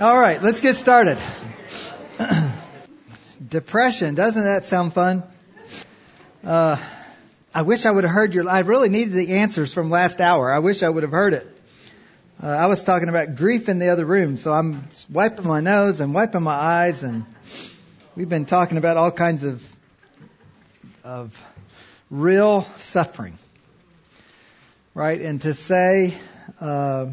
All right, let's get started. Depression, doesn't that sound fun? Uh, I wish I would have heard your. I really needed the answers from last hour. I wish I would have heard it. Uh, I was talking about grief in the other room, so I'm wiping my nose and wiping my eyes, and we've been talking about all kinds of of real suffering, right? And to say. Uh,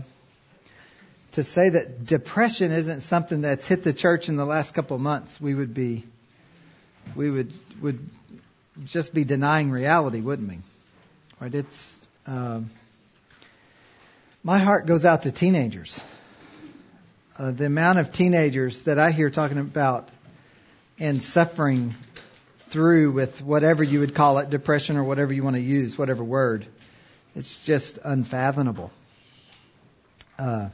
to say that depression isn't something that's hit the church in the last couple of months, we would be, we would would just be denying reality, wouldn't we? Right? It's um, my heart goes out to teenagers. Uh, the amount of teenagers that I hear talking about and suffering through with whatever you would call it, depression or whatever you want to use, whatever word, it's just unfathomable. Uh,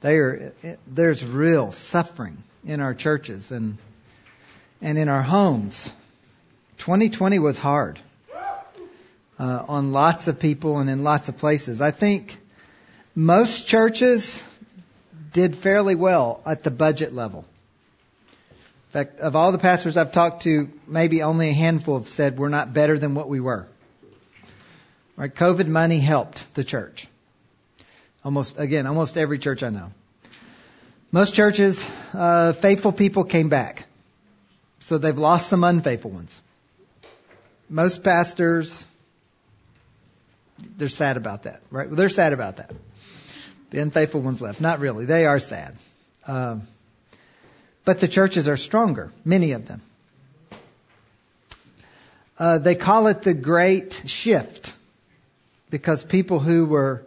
there, there's real suffering in our churches and and in our homes. 2020 was hard uh, on lots of people and in lots of places. I think most churches did fairly well at the budget level. In fact, of all the pastors I've talked to, maybe only a handful have said we're not better than what we were. Right? COVID money helped the church. Almost, again, almost every church I know. Most churches, uh, faithful people came back. So they've lost some unfaithful ones. Most pastors, they're sad about that, right? Well, they're sad about that. The unfaithful ones left. Not really. They are sad. Um, but the churches are stronger, many of them. Uh, they call it the Great Shift because people who were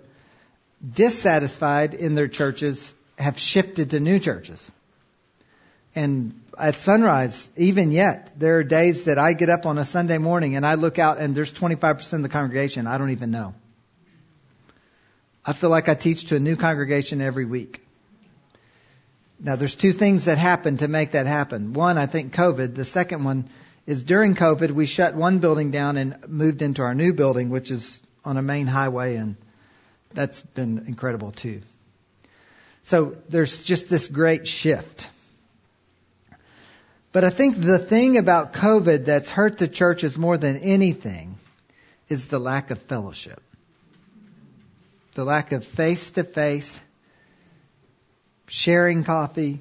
dissatisfied in their churches have shifted to new churches. And at sunrise, even yet, there are days that I get up on a Sunday morning and I look out and there's 25% of the congregation I don't even know. I feel like I teach to a new congregation every week. Now there's two things that happen to make that happen. One, I think COVID. The second one is during COVID, we shut one building down and moved into our new building, which is on a main highway and that's been incredible too. So there's just this great shift. But I think the thing about COVID that's hurt the churches more than anything is the lack of fellowship. The lack of face to face, sharing coffee,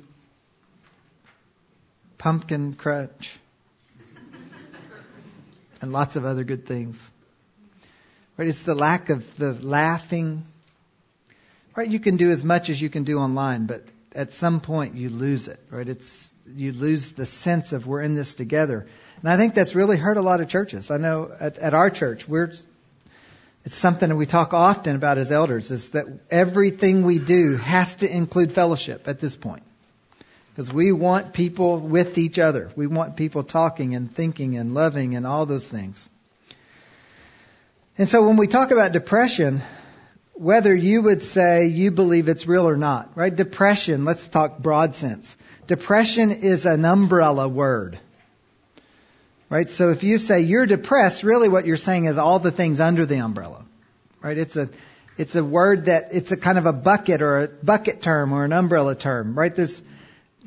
pumpkin crunch, and lots of other good things. Right? It's the lack of the laughing. Right? You can do as much as you can do online, but at some point you lose it. Right? It's you lose the sense of we're in this together. And I think that's really hurt a lot of churches. I know at, at our church, we're it's something that we talk often about as elders is that everything we do has to include fellowship at this point. Because we want people with each other. We want people talking and thinking and loving and all those things. And so when we talk about depression, whether you would say you believe it's real or not, right? Depression, let's talk broad sense. Depression is an umbrella word. Right? So if you say you're depressed, really what you're saying is all the things under the umbrella. Right? It's a it's a word that it's a kind of a bucket or a bucket term or an umbrella term, right? There's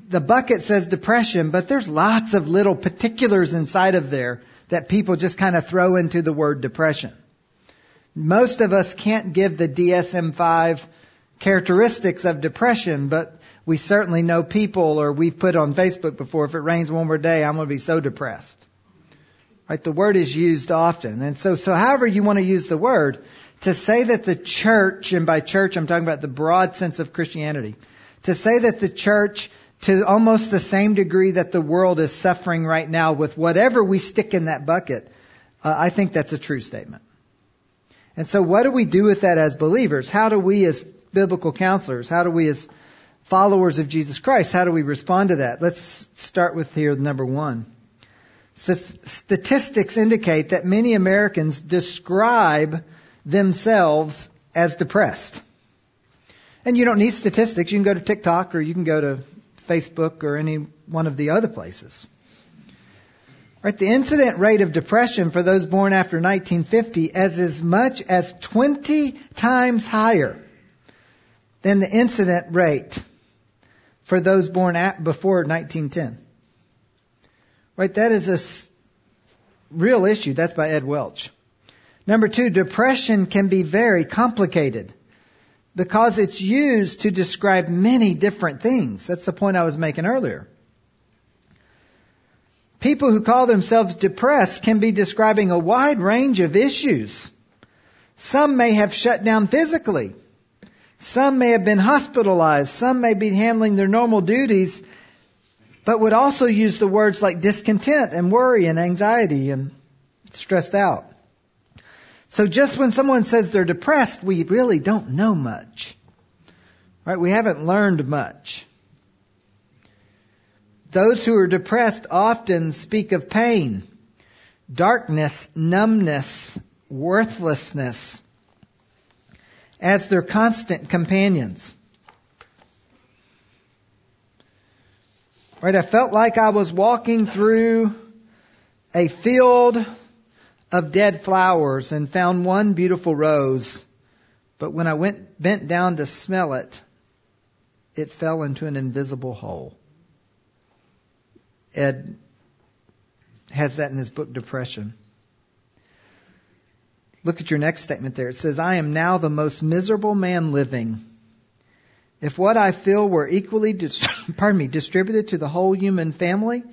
the bucket says depression, but there's lots of little particulars inside of there that people just kind of throw into the word depression. Most of us can't give the DSM-5 characteristics of depression, but we certainly know people or we've put on Facebook before, if it rains one more day, I'm going to be so depressed. Right? The word is used often. And so, so however you want to use the word, to say that the church, and by church I'm talking about the broad sense of Christianity, to say that the church to almost the same degree that the world is suffering right now with whatever we stick in that bucket, uh, I think that's a true statement. And so what do we do with that as believers? How do we as biblical counselors, how do we as followers of Jesus Christ, how do we respond to that? Let's start with here number one. Statistics indicate that many Americans describe themselves as depressed. And you don't need statistics. You can go to TikTok or you can go to Facebook or any one of the other places. Right, the incident rate of depression for those born after 1950 is as much as 20 times higher than the incident rate for those born at, before 1910. Right? That is a real issue. That's by Ed Welch. Number two, depression can be very complicated because it's used to describe many different things. That's the point I was making earlier. People who call themselves depressed can be describing a wide range of issues. Some may have shut down physically. Some may have been hospitalized. Some may be handling their normal duties, but would also use the words like discontent and worry and anxiety and stressed out. So just when someone says they're depressed, we really don't know much. Right? We haven't learned much. Those who are depressed often speak of pain, darkness, numbness, worthlessness as their constant companions. Right? I felt like I was walking through a field of dead flowers and found one beautiful rose. But when I went, bent down to smell it, it fell into an invisible hole. Ed has that in his book Depression. Look at your next statement there. It says, I am now the most miserable man living. If what I feel were equally, pardon me, distributed to the whole human family,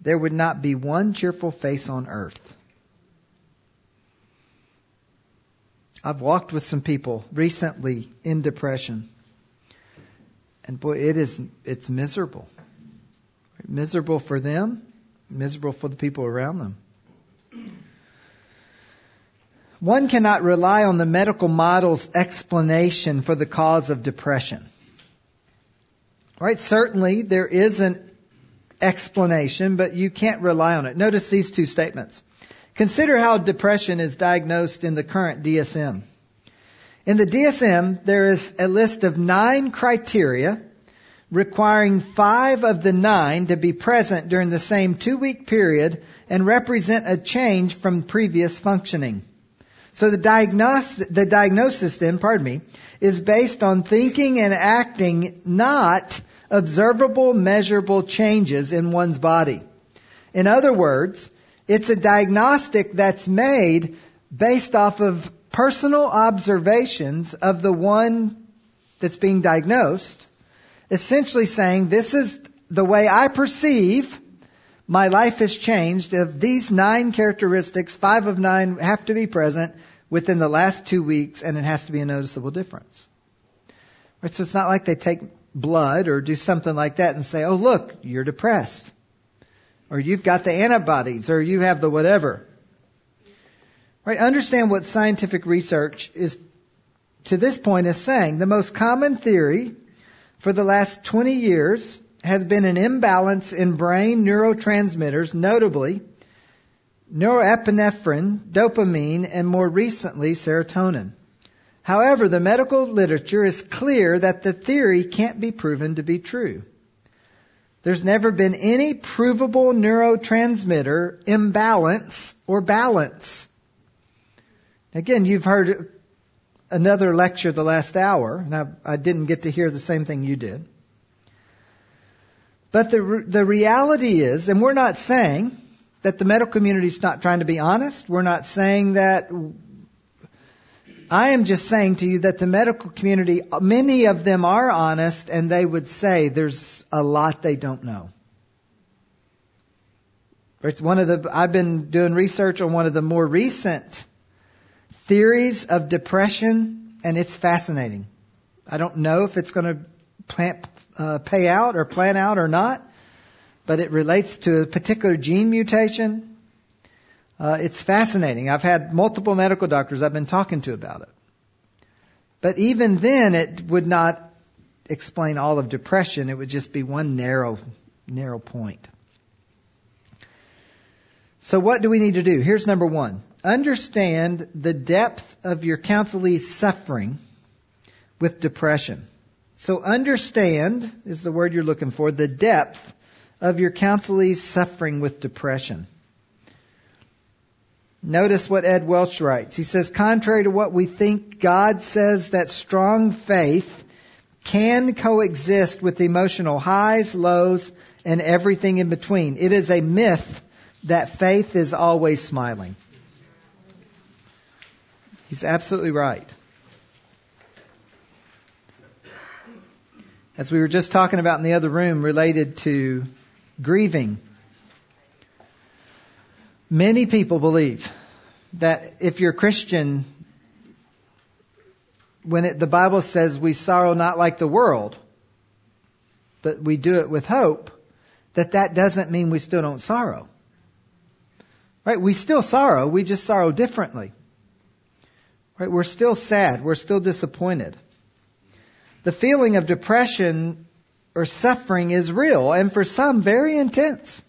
there would not be one cheerful face on earth. I've walked with some people recently in depression. And boy, it is, it's miserable. Miserable for them, miserable for the people around them. One cannot rely on the medical model's explanation for the cause of depression. Right? Certainly there is an explanation, but you can't rely on it. Notice these two statements. Consider how depression is diagnosed in the current DSM. In the DSM, there is a list of nine criteria requiring five of the nine to be present during the same two week period and represent a change from previous functioning. So the diagnosis, the diagnosis then, pardon me, is based on thinking and acting, not observable, measurable changes in one's body. In other words, it's a diagnostic that's made based off of personal observations of the one that's being diagnosed, essentially saying, this is the way I perceive my life has changed. Of these nine characteristics, five of nine have to be present within the last two weeks, and it has to be a noticeable difference. Right, so it's not like they take blood or do something like that and say, oh look, you're depressed. Or you've got the antibodies, or you have the whatever. Right, understand what scientific research is to this point is saying. The most common theory for the last 20 years has been an imbalance in brain neurotransmitters, notably norepinephrine, dopamine, and more recently serotonin. However, the medical literature is clear that the theory can't be proven to be true. There's never been any provable neurotransmitter imbalance or balance. Again, you've heard another lecture the last hour, and I, I didn't get to hear the same thing you did. But the, the reality is, and we're not saying that the medical community is not trying to be honest. We're not saying that. I am just saying to you that the medical community, many of them are honest and they would say there's a lot they don't know. It's one of the, I've been doing research on one of the more recent theories of depression and it's fascinating. I don't know if it's going to plant, uh, pay out or plan out or not, but it relates to a particular gene mutation. Uh, it's fascinating. I've had multiple medical doctors I've been talking to about it. But even then, it would not explain all of depression. It would just be one narrow, narrow point. So what do we need to do? Here's number one. Understand the depth of your counselee's suffering with depression. So understand is the word you're looking for, the depth of your counselee's suffering with depression. Notice what Ed Welch writes. He says, contrary to what we think, God says that strong faith can coexist with emotional highs, lows, and everything in between. It is a myth that faith is always smiling. He's absolutely right. As we were just talking about in the other room related to grieving, many people believe that if you're Christian, when it, the Bible says we sorrow not like the world, but we do it with hope, that that doesn't mean we still don't sorrow. Right? We still sorrow, we just sorrow differently. Right? We're still sad, we're still disappointed. The feeling of depression or suffering is real and for some very intense.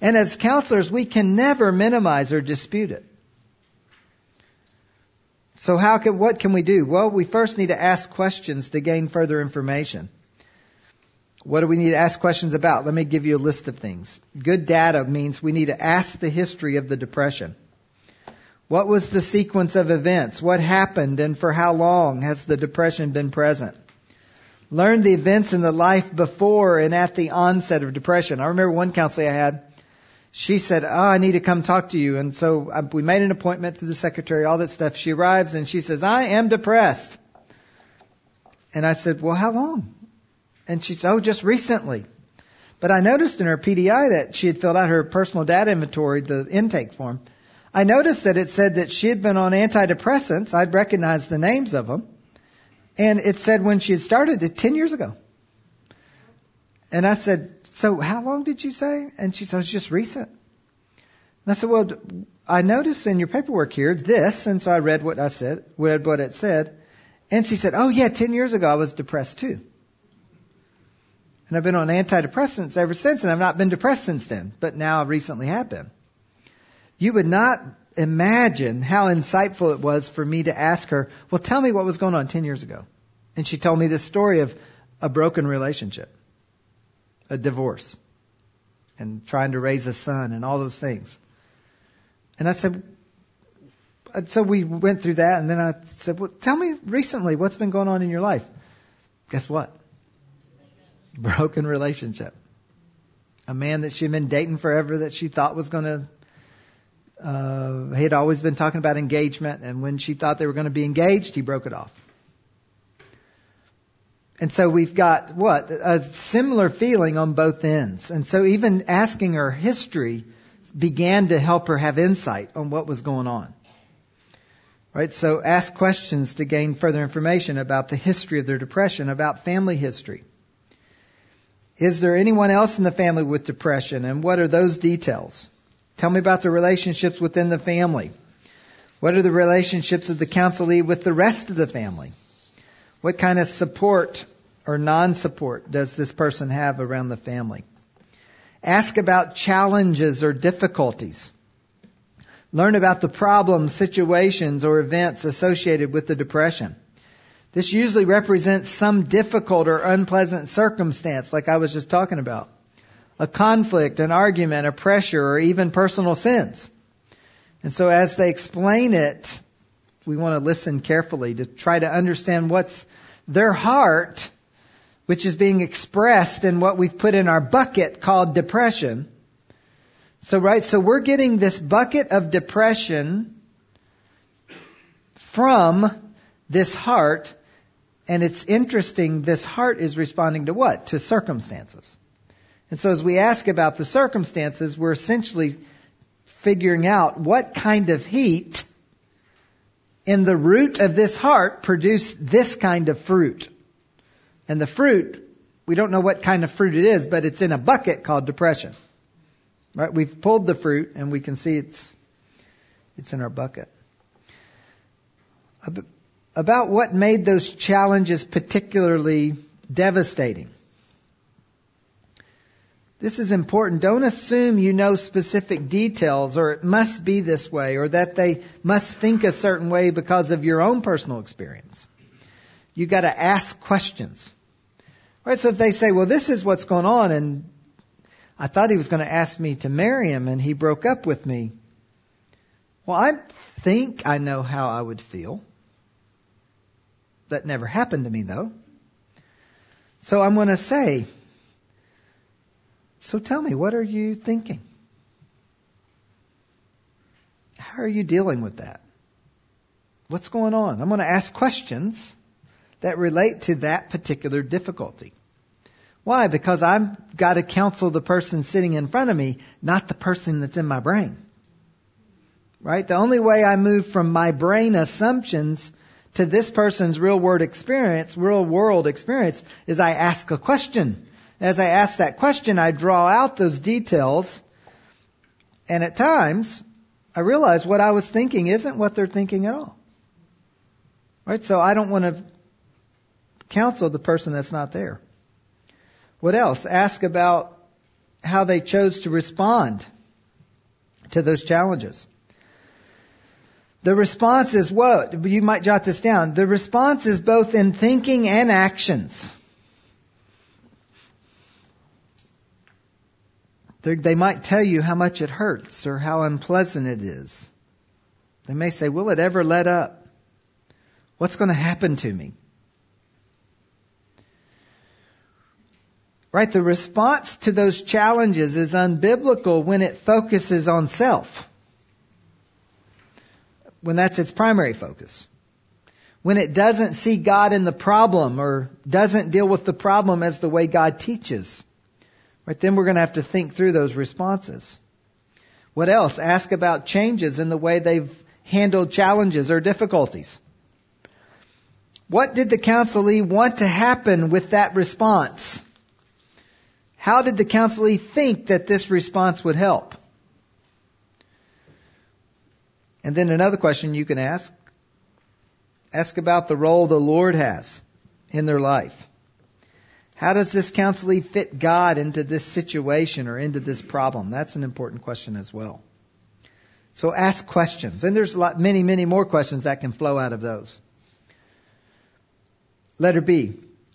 And as counselors, we can never minimize or dispute it. So how can, what can we do? Well, we first need to ask questions to gain further information. What do we need to ask questions about? Let me give you a list of things. Good data means we need to ask the history of the depression. What was the sequence of events? What happened and for how long has the depression been present? Learn the events in the life before and at the onset of depression. I remember one counselor I had, she said, Oh, I need to come talk to you. And so uh, we made an appointment through the secretary, all that stuff. She arrives and she says, I am depressed. And I said, Well, how long? And she said, Oh, just recently. But I noticed in her PDI that she had filled out her personal data inventory, the intake form. I noticed that it said that she had been on antidepressants. I'd recognized the names of them. And it said when she had started it 10 years ago. And I said, so how long did you say? And she said, it's just recent. And I said, well, I noticed in your paperwork here this. And so I read what I said, read what it said. And she said, oh yeah, 10 years ago I was depressed too. And I've been on antidepressants ever since, and I've not been depressed since then, but now I recently have been. You would not imagine how insightful it was for me to ask her, well, tell me what was going on 10 years ago. And she told me this story of a broken relationship, a divorce, and trying to raise a son and all those things. And I said, uh, so we went through that, and then I said, well, tell me recently what's been going on in your life. Guess what? broken relationship. A man that she'd been dating forever that she thought was going to, uh, he had always been talking about engagement, and when she thought they were going to be engaged, he broke it off. And so we've got what? A similar feeling on both ends. And so even asking her history began to help her have insight on what was going on. Right? So ask questions to gain further information about the history of their depression, about family history. Is there anyone else in the family with depression and what are those details? Tell me about the relationships within the family. What are the relationships of the counselee with the rest of the family? What kind of support or non-support does this person have around the family? Ask about challenges or difficulties. Learn about the problems, situations, or events associated with the depression. This usually represents some difficult or unpleasant circumstance, like I was just talking about. A conflict, an argument, a pressure, or even personal sins. And so as they explain it, we want to listen carefully to try to understand what's their heart, which is being expressed in what we've put in our bucket called depression. So, right, so we're getting this bucket of depression from this heart and it's interesting, this heart is responding to what? To circumstances. And so as we ask about the circumstances, we're essentially figuring out what kind of heat in the root of this heart produced this kind of fruit. And the fruit, we don't know what kind of fruit it is, but it's in a bucket called depression. Right? We've pulled the fruit and we can see it's, it's in our bucket about what made those challenges particularly devastating. This is important. Don't assume you know specific details or it must be this way or that they must think a certain way because of your own personal experience. You gotta ask questions. Right? So if they say, well, this is what's going on and I thought he was going to ask me to marry him and he broke up with me. Well, I think I know how I would feel. That never happened to me though. So I'm going to say, so tell me, what are you thinking? How are you dealing with that? What's going on? I'm going to ask questions that relate to that particular difficulty. Why? Because I've got to counsel the person sitting in front of me, not the person that's in my brain. Right? The only way I move from my brain assumptions to this person's real world experience, real world experience, is I ask a question. As I ask that question, I draw out those details, and at times, I realize what I was thinking isn't what they're thinking at all. Right? So I don't want to counsel the person that's not there. What else? Ask about how they chose to respond to those challenges. The response is what? You might jot this down. The response is both in thinking and actions. They might tell you how much it hurts or how unpleasant it is. They may say, Will it ever let up? What's going to happen to me? Right? The response to those challenges is unbiblical when it focuses on self. When that's its primary focus. When it doesn't see God in the problem or doesn't deal with the problem as the way God teaches. Right? Then we're going to have to think through those responses. What else? Ask about changes in the way they've handled challenges or difficulties. What did the counselee want to happen with that response? How did the counselee think that this response would help? And then another question you can ask ask about the role the Lord has in their life. How does this counselee fit God into this situation or into this problem? That's an important question as well. So ask questions. And there's a lot, many, many more questions that can flow out of those. Letter B.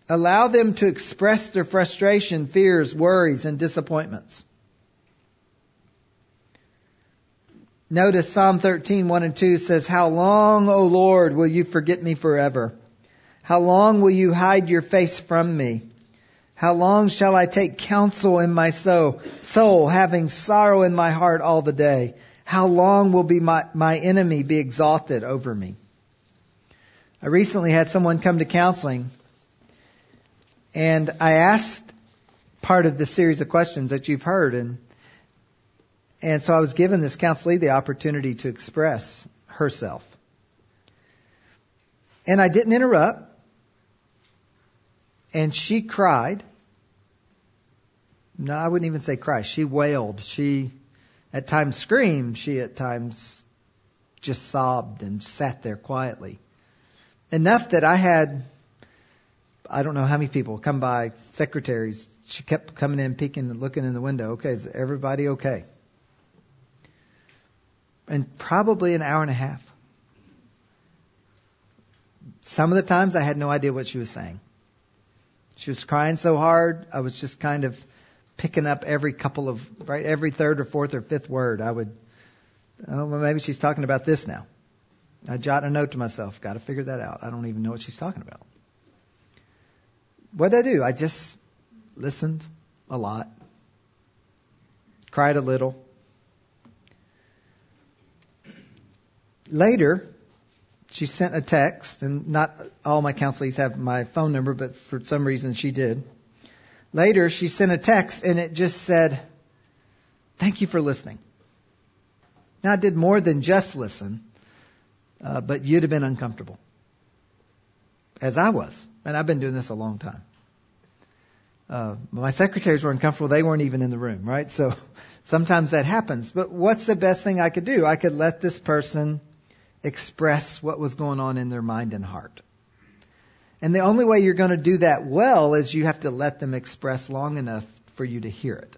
Allow them to express their frustration, fears, worries, and disappointments. Notice Psalm 13, 1 and 2 says, How long, O Lord, will you forget me forever? How long will you hide your face from me? How long shall I take counsel in my soul, soul, having sorrow in my heart all the day? How long will be my, my enemy be exalted over me? I recently had someone come to counseling, and I asked part of the series of questions that you've heard, and and so I was given this counselee the opportunity to express herself. And I didn't interrupt and she cried. No, I wouldn't even say cry. She wailed. She at times screamed. She at times just sobbed and sat there quietly. Enough that I had, I don't know how many people come by, secretaries. She kept coming in, peeking and looking in the window. Okay, is everybody okay? And probably an hour and a half. Some of the times I had no idea what she was saying. She was crying so hard, I was just kind of picking up every couple of, right, every third or fourth or fifth word. I would, oh, well, maybe she's talking about this now. I jot a note to myself, got to figure that out. I don't even know what she's talking about. What did I do? I just listened a lot, cried a little. Later, she sent a text, and not all my counselees have my phone number, but for some reason she did. Later, she sent a text, and it just said, Thank you for listening. Now, I did more than just listen, uh, but you'd have been uncomfortable, as I was. And I've been doing this a long time. Uh, my secretaries were uncomfortable. They weren't even in the room, right? So sometimes that happens. But what's the best thing I could do? I could let this person express what was going on in their mind and heart. And the only way you're going to do that well is you have to let them express long enough for you to hear it.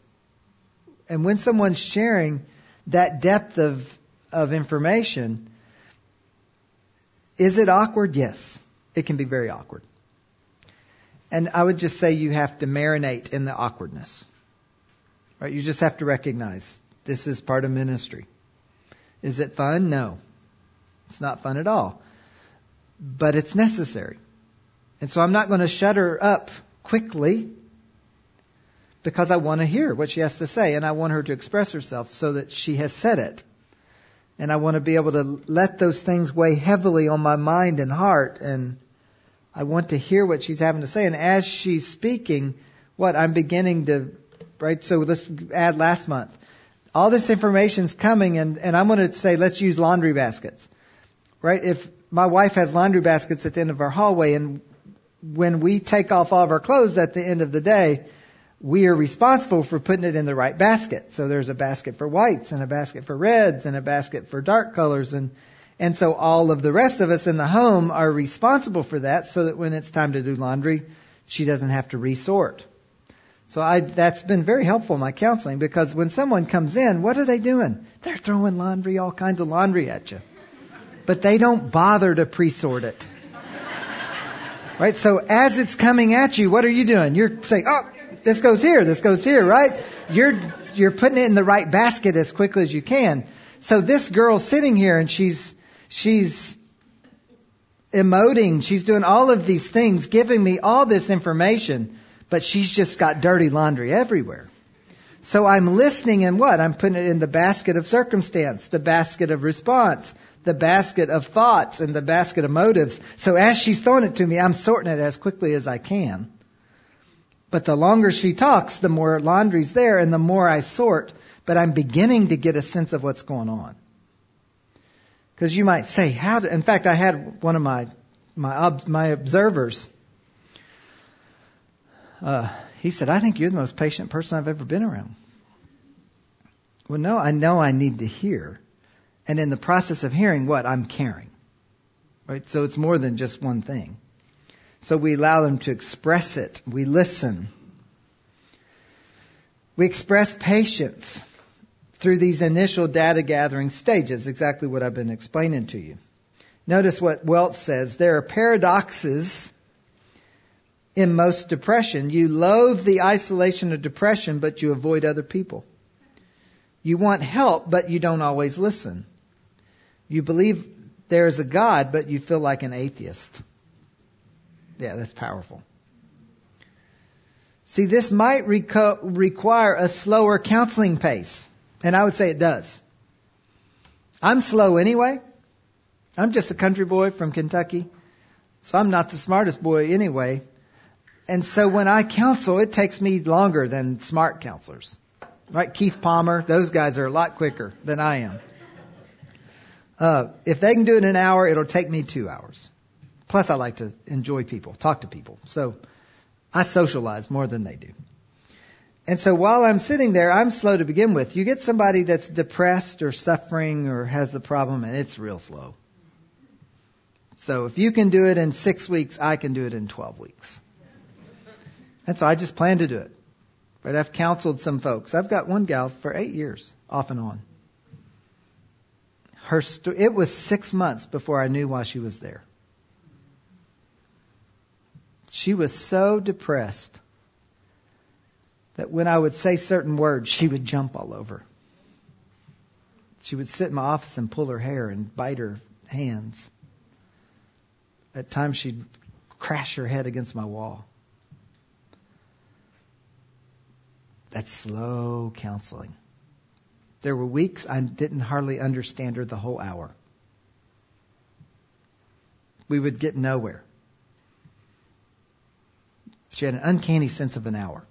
And when someone's sharing that depth of, of information, is it awkward? Yes. It can be very awkward. And I would just say you have to marinate in the awkwardness. Right? You just have to recognize this is part of ministry. Is it fun? No. It's not fun at all. But it's necessary. And so I'm not going to shut her up quickly because I want to hear what she has to say and I want her to express herself so that she has said it. And I want to be able to let those things weigh heavily on my mind and heart and I want to hear what she's having to say. And as she's speaking, what I'm beginning to, right? So let's add last month. All this information's coming and, and I'm going to say, let's use laundry baskets, right? If my wife has laundry baskets at the end of our hallway and when we take off all of our clothes at the end of the day, we are responsible for putting it in the right basket. So there's a basket for whites and a basket for reds and a basket for dark colors and and so all of the rest of us in the home are responsible for that so that when it's time to do laundry, she doesn't have to resort. So I, that's been very helpful in my counseling because when someone comes in, what are they doing? They're throwing laundry, all kinds of laundry at you. But they don't bother to pre-sort it. Right? So as it's coming at you, what are you doing? You're saying, oh, this goes here, this goes here, right? You're, you're putting it in the right basket as quickly as you can. So this girl's sitting here and she's, she's emoting, she's doing all of these things, giving me all this information, but she's just got dirty laundry everywhere. So I'm listening and what? I'm putting it in the basket of circumstance, the basket of response, the basket of thoughts, and the basket of motives. So as she's throwing it to me, I'm sorting it as quickly as I can. But the longer she talks, the more laundry's there and the more I sort. But I'm beginning to get a sense of what's going on. Because you might say, how do, in fact, I had one of my, my, my observers, uh, he said, I think you're the most patient person I've ever been around. Well, no, I know I need to hear. And in the process of hearing what? I'm caring. Right? So it's more than just one thing. So we allow them to express it. We listen. We express patience through these initial data gathering stages, exactly what I've been explaining to you. Notice what Welch says. There are paradoxes in most depression. You loathe the isolation of depression, but you avoid other people. You want help, but you don't always listen. You believe there is a God, but you feel like an atheist. Yeah, that's powerful. See, this might reco- require a slower counseling pace. And I would say it does. I'm slow anyway. I'm just a country boy from Kentucky. So I'm not the smartest boy anyway. And so when I counsel, it takes me longer than smart counselors. Right? Keith Palmer, those guys are a lot quicker than I am. Uh, if they can do it in an hour, it'll take me two hours. Plus, I like to enjoy people, talk to people. So I socialize more than they do. And so while I'm sitting there, I'm slow to begin with. You get somebody that's depressed or suffering or has a problem, and it's real slow. So if you can do it in six weeks, I can do it in 12 weeks. And so I just plan to do it. But I've counseled some folks. I've got one gal for eight years, off and on. Her it was six months before I knew why she was there. She was so depressed that when I would say certain words, she would jump all over. She would sit in my office and pull her hair and bite her hands. At times she'd crash her head against my wall. That's slow counseling. There were weeks I didn't hardly understand her the whole hour. We would get nowhere. She had an uncanny sense of an hour.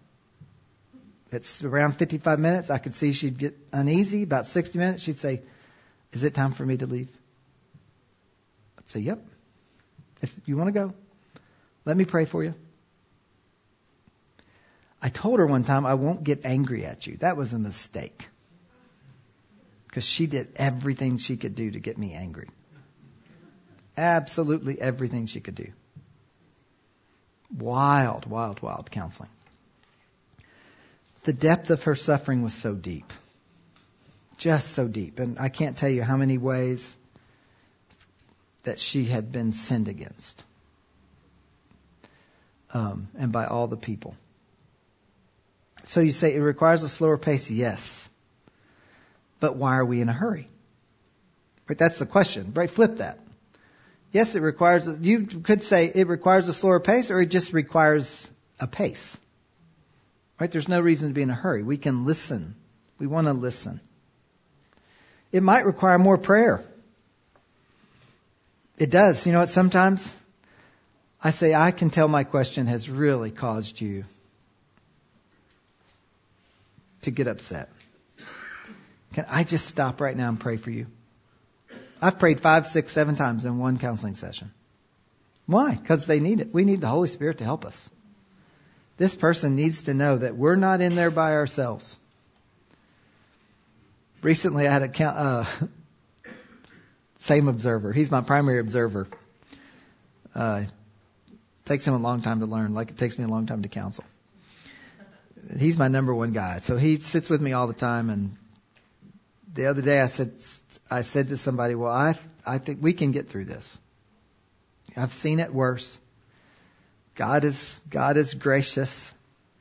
It's around 55 minutes. I could see she'd get uneasy. About 60 minutes, she'd say, Is it time for me to leave? I'd say, Yep. If you want to go, let me pray for you. I told her one time, I won't get angry at you. That was a mistake. Because she did everything she could do to get me angry. Absolutely everything she could do. Wild, wild, wild counseling. The depth of her suffering was so deep. Just so deep. And I can't tell you how many ways that she had been sinned against. Um, and by all the people. So you say it requires a slower pace? Yes. But why are we in a hurry? Right, that's the question. Right, flip that. Yes, it requires, you could say it requires a slower pace or it just requires a pace. Right? There's no reason to be in a hurry. We can listen. We want to listen. It might require more prayer. It does. You know what? Sometimes I say, I can tell my question has really caused you to get upset. Can I just stop right now and pray for you? I've prayed five, six, seven times in one counseling session. Why? Because they need it. We need the Holy Spirit to help us. This person needs to know that we're not in there by ourselves. Recently, I had a uh, same observer. He's my primary observer. Uh, takes him a long time to learn, like it takes me a long time to counsel. He's my number one guy, so he sits with me all the time. And the other day, I said, I said to somebody, "Well, I I think we can get through this. I've seen it worse. God is God is gracious.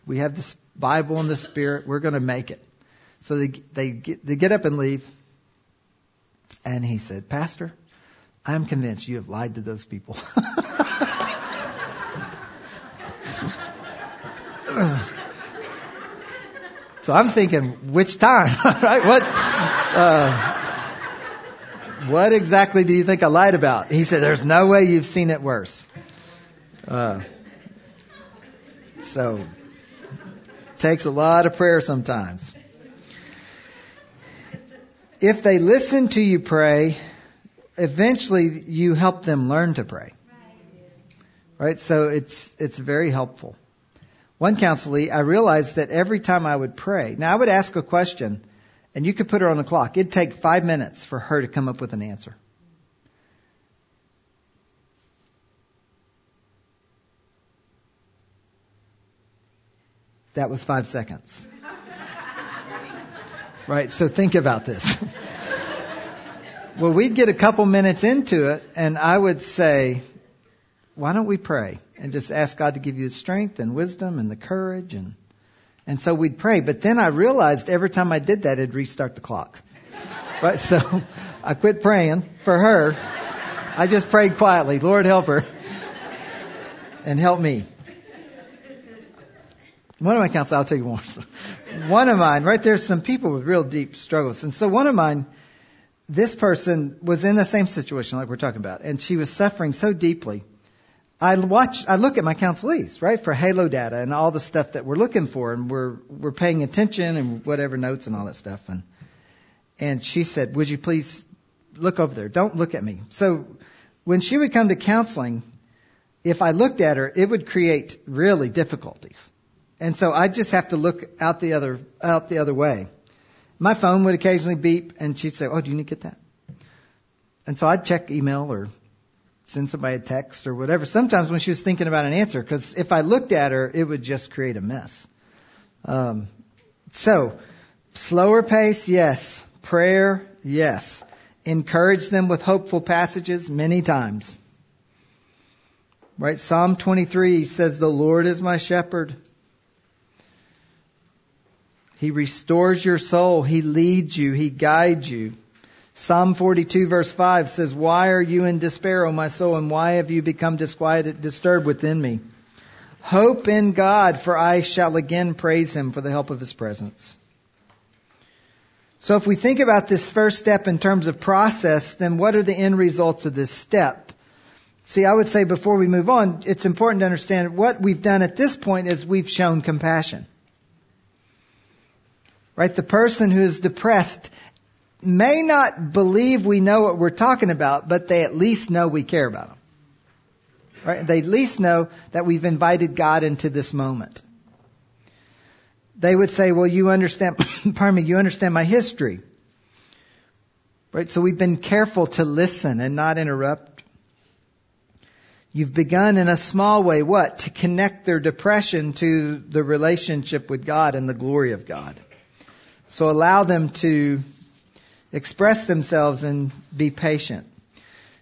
We have this Bible and the Spirit. We're going to make it." So they they get, they get up and leave. And he said, Pastor, I'm convinced you have lied to those people. so I'm thinking, which time? right? What, uh, what exactly do you think I lied about? He said, there's no way you've seen it worse. Uh, so, takes a lot of prayer sometimes if they listen to you pray, eventually you help them learn to pray. Right? So it's, it's very helpful. One counselee, I realized that every time I would pray, now I would ask a question and you could put her on the clock. It'd take five minutes for her to come up with an answer. That was five seconds. Right? So think about this. well, we'd get a couple minutes into it and I would say, why don't we pray and just ask God to give you the strength and wisdom and the courage and, and so we'd pray. But then I realized every time I did that, it'd restart the clock. Right? So I quit praying for her. I just prayed quietly. Lord help her and help me. One of my counselors, I'll tell you more one of mine, right there's some people with real deep struggles. And so one of mine, this person was in the same situation like we're talking about, and she was suffering so deeply. I watch, I look at my counselees, right, for halo data and all the stuff that we're looking for, and we're we're paying attention and whatever notes and all that stuff. And and she said, "Would you please look over there? Don't look at me." So when she would come to counseling, if I looked at her, it would create really difficulties. And so I just have to look out the other out the other way. My phone would occasionally beep, and she'd say, "Oh, do you need to get that?" And so I'd check email or send somebody a text or whatever. Sometimes when she was thinking about an answer, because if I looked at her, it would just create a mess. Um, so slower pace, yes. Prayer, yes. Encourage them with hopeful passages many times. Right? Psalm 23 says, The Lord is my shepherd. He restores your soul. He leads you. He guides you. Psalm 42 verse 5 says, Why are you in despair, O my soul, and why have you become disquieted, disturbed within me? Hope in God, for I shall again praise him for the help of his presence. So if we think about this first step in terms of process, then what are the end results of this step? See, I would say before we move on, it's important to understand what we've done at this point is we've shown compassion. Right? The person who is depressed may not believe we know what we're talking about, but they at least know we care about them. Right? They at least know that we've invited God into this moment. They would say, well, you understand, pardon me, you understand my history. Right? So we've been careful to listen and not interrupt. You've begun in a small way, what? To connect their depression to the relationship with God and the glory of God. So allow them to express themselves and be patient.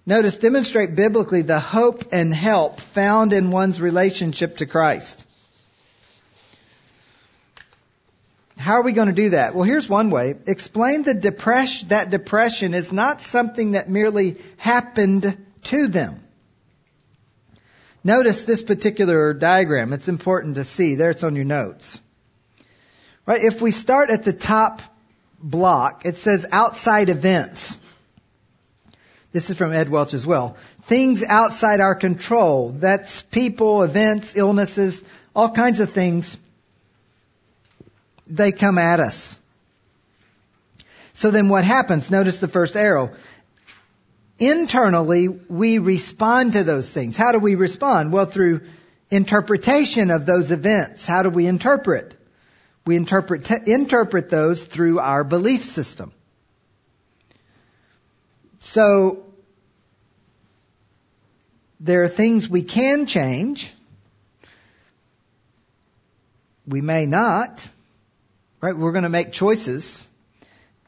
Notice, demonstrate biblically the hope and help found in one's relationship to Christ. How are we going to do that? Well, here's one way. Explain the depression, that depression is not something that merely happened to them. Notice this particular diagram. It's important to see. There it's on your notes. Right? If we start at the top block, it says outside events. This is from Ed Welch as well. Things outside our control. That's people, events, illnesses, all kinds of things. They come at us. So then what happens? Notice the first arrow. Internally, we respond to those things. How do we respond? Well, through interpretation of those events. How do we interpret? We interpret, interpret those through our belief system. So, there are things we can change. We may not. Right? We're going to make choices.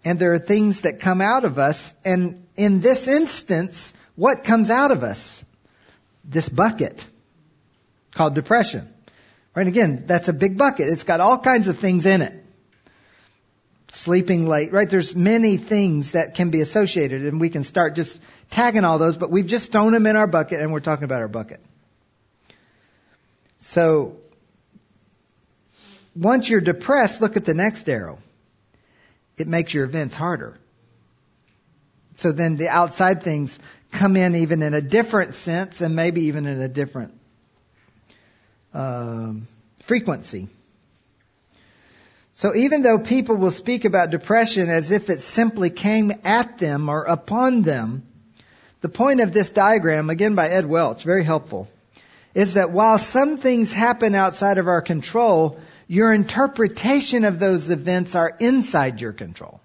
And there are things that come out of us. And in this instance, what comes out of us? This bucket called depression. Right? Again, that's a big bucket. It's got all kinds of things in it. Sleeping late, right? There's many things that can be associated and we can start just tagging all those, but we've just thrown them in our bucket and we're talking about our bucket. So, once you're depressed, look at the next arrow. It makes your events harder. So then the outside things come in even in a different sense and maybe even in a different um, frequency. So even though people will speak about depression as if it simply came at them or upon them, the point of this diagram, again by Ed Welch, very helpful, is that while some things happen outside of our control, your interpretation of those events are inside your control.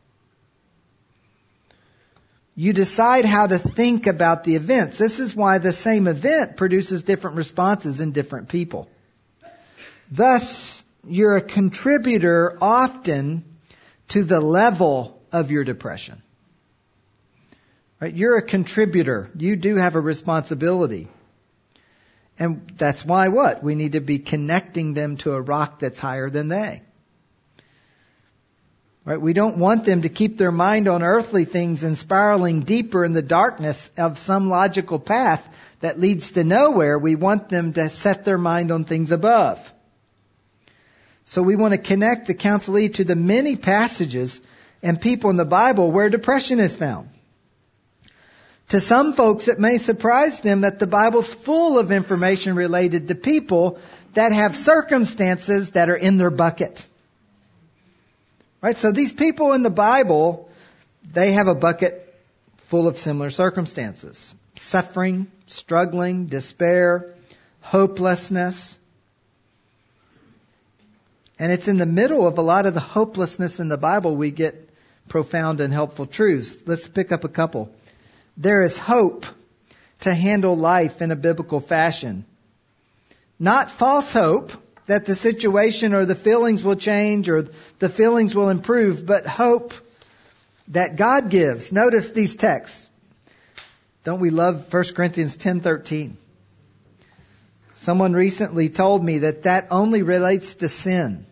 You decide how to think about the events. This is why the same event produces different responses in different people. Thus, you're a contributor often to the level of your depression. Right? You're a contributor. You do have a responsibility. And that's why what? We need to be connecting them to a rock that's higher than they. Right? We don't want them to keep their mind on earthly things and spiraling deeper in the darkness of some logical path that leads to nowhere. We want them to set their mind on things above. So we want to connect the counselee to the many passages and people in the Bible where depression is found. To some folks, it may surprise them that the Bible's full of information related to people that have circumstances that are in their bucket. Right? So these people in the Bible, they have a bucket full of similar circumstances. Suffering, struggling, despair, hopelessness, and it's in the middle of a lot of the hopelessness in the Bible we get profound and helpful truths. Let's pick up a couple. There is hope to handle life in a biblical fashion. Not false hope that the situation or the feelings will change or the feelings will improve, but hope that God gives. Notice these texts. Don't we love 1 Corinthians 10:13? Someone recently told me that that only relates to sin.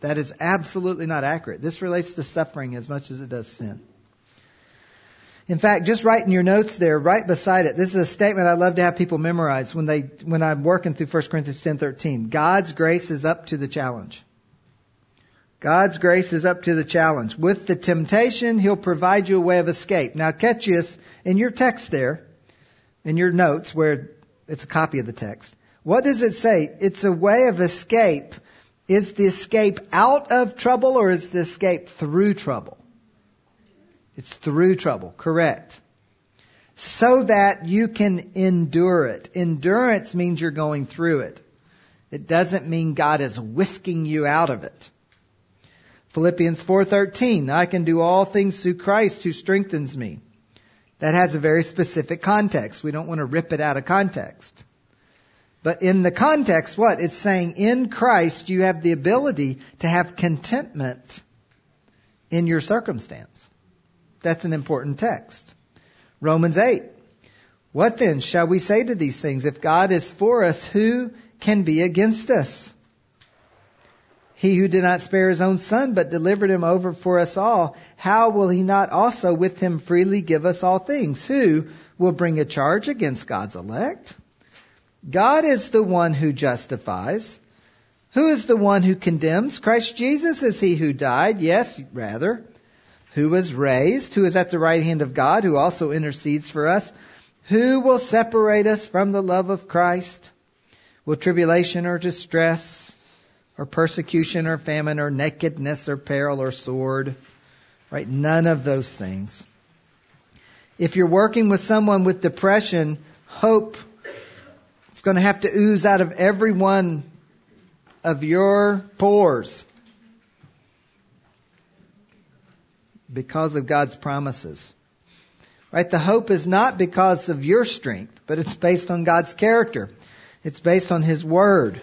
That is absolutely not accurate. This relates to suffering as much as it does sin. In fact, just write in your notes there, right beside it. This is a statement I love to have people memorize when they, when I'm working through 1 Corinthians 10:13. God's grace is up to the challenge. God's grace is up to the challenge. With the temptation, He'll provide you a way of escape. Now catch this in your text there, in your notes where it's a copy of the text. What does it say? It's a way of escape is the escape out of trouble or is the escape through trouble? It's through trouble, correct. So that you can endure it. Endurance means you're going through it. It doesn't mean God is whisking you out of it. Philippians 4:13, I can do all things through Christ who strengthens me. That has a very specific context. We don't want to rip it out of context. But in the context, what? It's saying in Christ you have the ability to have contentment in your circumstance. That's an important text. Romans 8. What then shall we say to these things? If God is for us, who can be against us? He who did not spare his own son, but delivered him over for us all, how will he not also with him freely give us all things? Who will bring a charge against God's elect? God is the one who justifies. Who is the one who condemns? Christ Jesus is he who died, yes, rather, who was raised, who is at the right hand of God, who also intercedes for us. Who will separate us from the love of Christ? Will tribulation or distress, or persecution or famine or nakedness or peril or sword? Right? None of those things. If you're working with someone with depression, hope it's going to have to ooze out of every one of your pores because of God's promises. Right? The hope is not because of your strength, but it's based on God's character. It's based on His Word.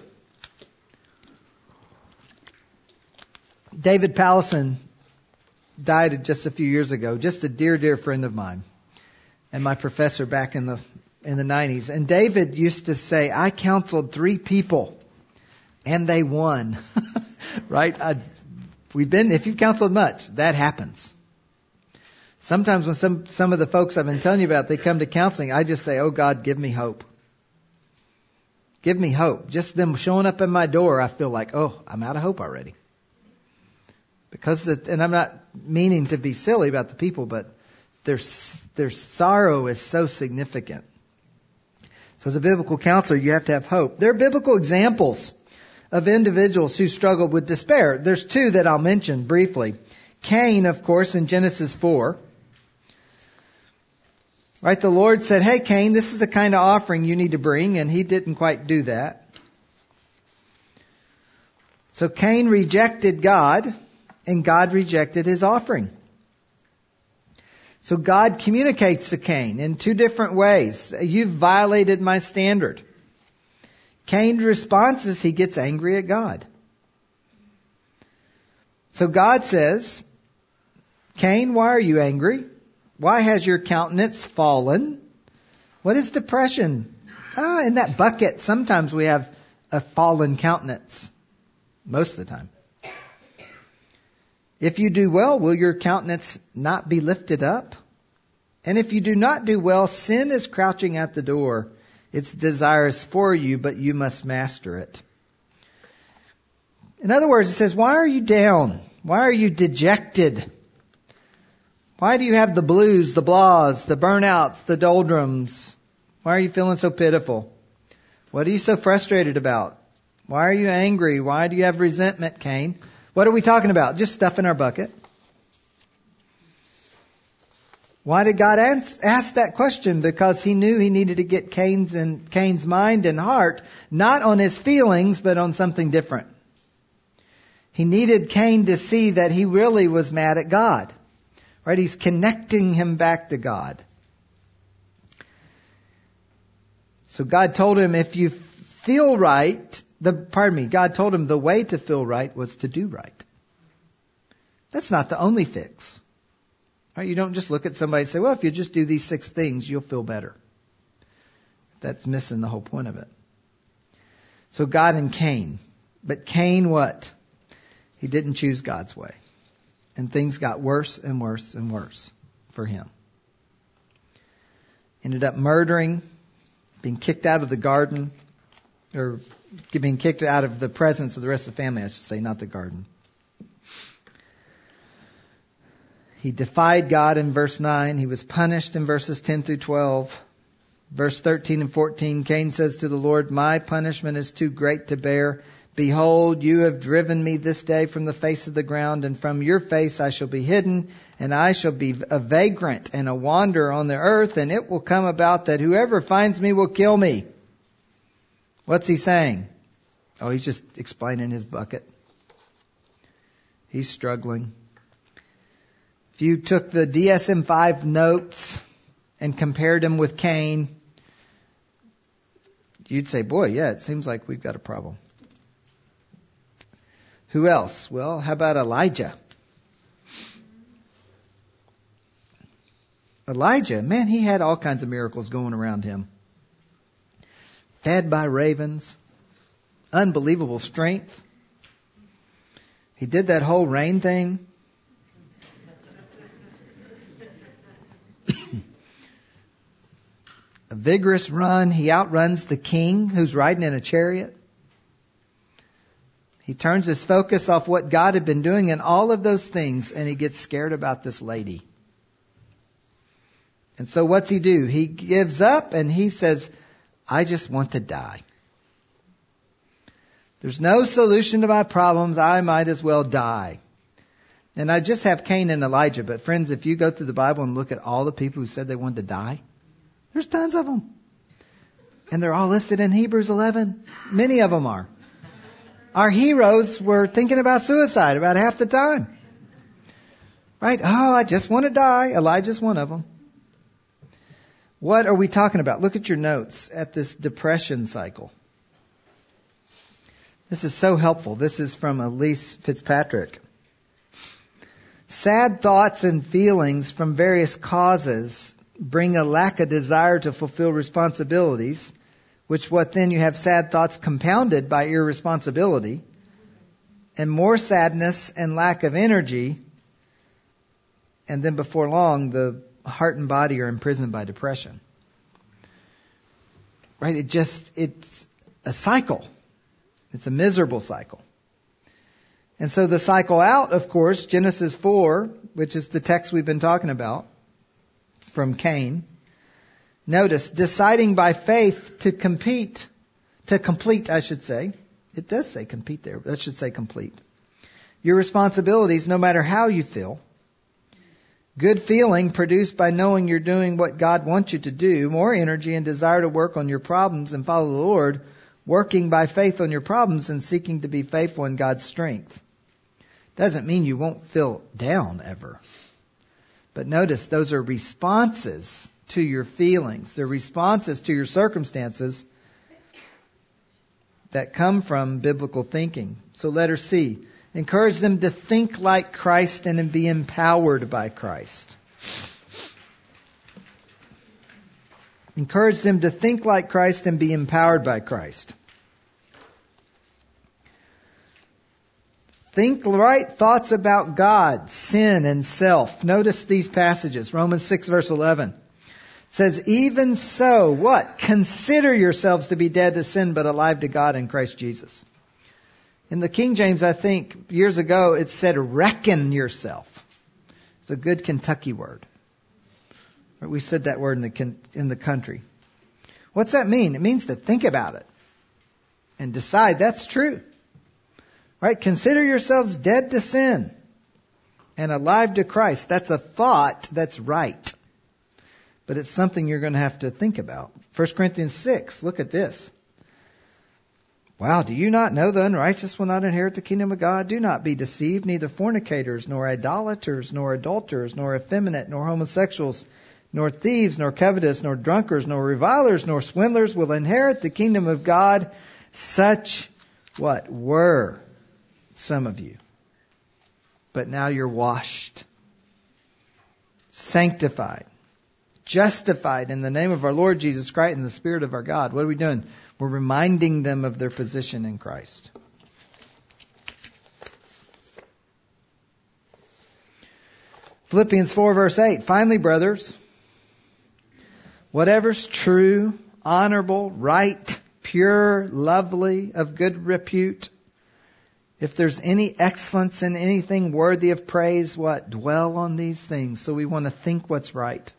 David Powlison died just a few years ago, just a dear, dear friend of mine, and my professor back in the in the 90s. And David used to say, "I counseled three people, and they won." right? I, we've been. If you've counseled much, that happens. Sometimes when some some of the folks I've been telling you about, they come to counseling, I just say, "Oh God, give me hope." Give me hope. Just them showing up at my door, I feel like, oh, I'm out of hope already. Because, the, and I'm not meaning to be silly about the people, but their, their sorrow is so significant. So as a biblical counselor, you have to have hope. There are biblical examples of individuals who struggled with despair. There's two that I'll mention briefly. Cain, of course, in Genesis 4. Right, the Lord said, hey Cain, this is the kind of offering you need to bring, and he didn't quite do that. So Cain rejected God, and God rejected his offering. So God communicates to Cain in two different ways. You've violated my standard. Cain's response is he gets angry at God. So God says, Cain, why are you angry? Why has your countenance fallen? What is depression? Ah, in that bucket, sometimes we have a fallen countenance. Most of the time. If you do well, will your countenance not be lifted up? And if you do not do well, sin is crouching at the door. It's desirous for you, but you must master it. In other words, it says, why are you down? Why are you dejected? Why do you have the blues, the blahs, the burnouts, the doldrums? Why are you feeling so pitiful? What are you so frustrated about? Why are you angry? Why do you have resentment, Cain? What are we talking about? Just stuff in our bucket. Why did God ask that question? Because he knew he needed to get Cain's and Cain's mind and heart not on his feelings, but on something different. He needed Cain to see that he really was mad at God. Right? He's connecting him back to God. So God told him, if you feel right, the, pardon me, God told him the way to feel right was to do right. That's not the only fix. Right? You don't just look at somebody and say, well, if you just do these six things, you'll feel better. That's missing the whole point of it. So God and Cain. But Cain what? He didn't choose God's way. And things got worse and worse and worse for him. Ended up murdering, being kicked out of the garden, or being kicked out of the presence of the rest of the family, I should say, not the garden. He defied God in verse 9. He was punished in verses 10 through 12. Verse 13 and 14, Cain says to the Lord, My punishment is too great to bear. Behold, you have driven me this day from the face of the ground, and from your face I shall be hidden, and I shall be a vagrant and a wanderer on the earth, and it will come about that whoever finds me will kill me. What's he saying? Oh, he's just explaining his bucket. He's struggling. If you took the DSM-5 notes and compared them with Cain, you'd say, boy, yeah, it seems like we've got a problem. Who else? Well, how about Elijah? Elijah, man, he had all kinds of miracles going around him. Fed by ravens, unbelievable strength. He did that whole rain thing. A vigorous run. He outruns the king who's riding in a chariot. He turns his focus off what God had been doing and all of those things, and he gets scared about this lady. And so what's he do? He gives up and he says, I just want to die. There's no solution to my problems. I might as well die. And I just have Cain and Elijah. But friends, if you go through the Bible and look at all the people who said they wanted to die, there's tons of them. And they're all listed in Hebrews 11. Many of them are. Our heroes were thinking about suicide about half the time. Right? Oh, I just want to die. Elijah's one of them. What are we talking about? Look at your notes at this depression cycle. This is so helpful. This is from Elyse Fitzpatrick. Sad thoughts and feelings from various causes bring a lack of desire to fulfill responsibilities, which what then you have sad thoughts compounded by irresponsibility, and more sadness and lack of energy, and then before long the heart and body are imprisoned by depression. Right? It just, it's a cycle. It's a miserable cycle. And so the cycle out, of course, Genesis 4, which is the text we've been talking about from Cain. Notice, deciding by faith to compete, to complete, I should say. It does say compete there, that should say complete. Your responsibilities, no matter how you feel, Good feeling produced by knowing you're doing what God wants you to do, more energy and desire to work on your problems and follow the Lord, working by faith on your problems and seeking to be faithful in God's strength. Doesn't mean you won't feel down ever. But notice those are responses to your feelings. They're responses to your circumstances that come from biblical thinking. So letter C. Encourage them to think like Christ and be empowered by Christ. Encourage them to think like Christ and be empowered by Christ. Think right thoughts about God, sin, and self. Notice these passages. Romans 6 verse 11 says, even so, what? Consider yourselves to be dead to sin, but alive to God in Christ Jesus. In the King James, I think years ago, it said reckon yourself. It's a good Kentucky word. We said that word in the, in the country. What's that mean? It means to think about it and decide that's true. Right? Consider yourselves dead to sin and alive to Christ. That's a thought that's right. But it's something you're going to have to think about. 1 Corinthians 6, look at this. Wow, do you not know the unrighteous will not inherit the kingdom of God? Do not be deceived, neither fornicators, nor idolaters, nor adulterers, nor effeminate, nor homosexuals, nor thieves, nor covetous, nor drunkards, nor revilers, nor swindlers will inherit the kingdom of God. Such what were some of you. But now you're washed, sanctified, justified in the name of our Lord Jesus Christ and the Spirit of our God. What are we doing? We're reminding them of their position in Christ. Philippians 4 verse 8. Finally, brothers, whatever's true, honorable, right, pure, lovely, of good repute, if there's any excellence in anything worthy of praise, what? Dwell on these things. So we want to think what's right.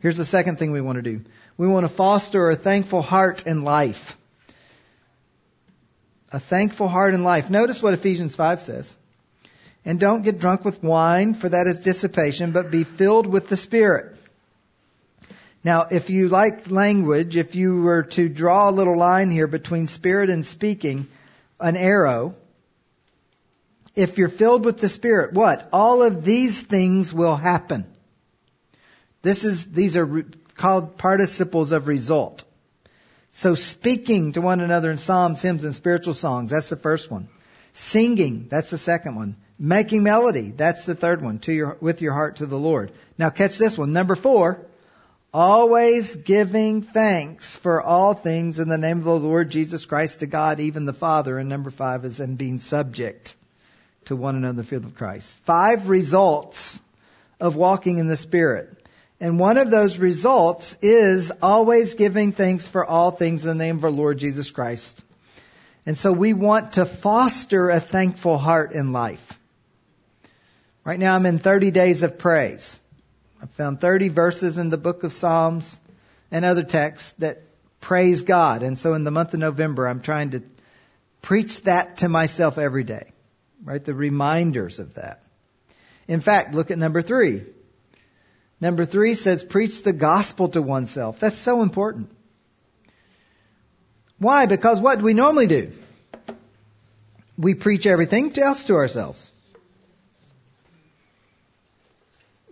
Here's the second thing we want to do. We want to foster a thankful heart in life. A thankful heart in life. Notice what Ephesians 5 says. And don't get drunk with wine, for that is dissipation, but be filled with the Spirit. Now, if you like language, if you were to draw a little line here between spirit and speaking, an arrow, if you're filled with the Spirit, what? All of these things will happen. This is, these are called participles of result. So speaking to one another in psalms, hymns, and spiritual songs, that's the first one. Singing, that's the second one. Making melody, that's the third one, to your, with your heart to the Lord. Now catch this one. Number four, always giving thanks for all things in the name of the Lord Jesus Christ to God, even the Father. And number five is in being subject to one another in the field of Christ. Five results of walking in the Spirit. And one of those results is always giving thanks for all things in the name of our Lord Jesus Christ. And so we want to foster a thankful heart in life. Right now I'm in 30 days of praise. I found 30 verses in the book of Psalms and other texts that praise God. And so in the month of November, I'm trying to preach that to myself every day. Right? The reminders of that. In fact, look at number three. Number three says preach the gospel to oneself. That's so important. Why? Because what do we normally do? We preach everything else to ourselves.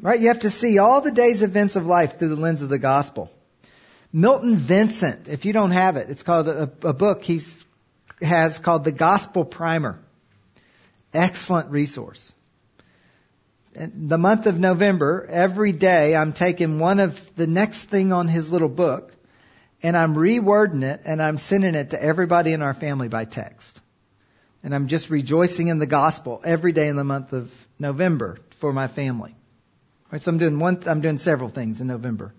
Right? You have to see all the day's events of life through the lens of the gospel. Milton Vincent, if you don't have it, it's called a, a book he has called The Gospel Primer. Excellent resource. The month of November, every day I'm taking one of the next thing on his little book and I'm rewording it and I'm sending it to everybody in our family by text. And I'm just rejoicing in the gospel every day in the month of November for my family. Right, so I'm doing one, I'm doing several things in November.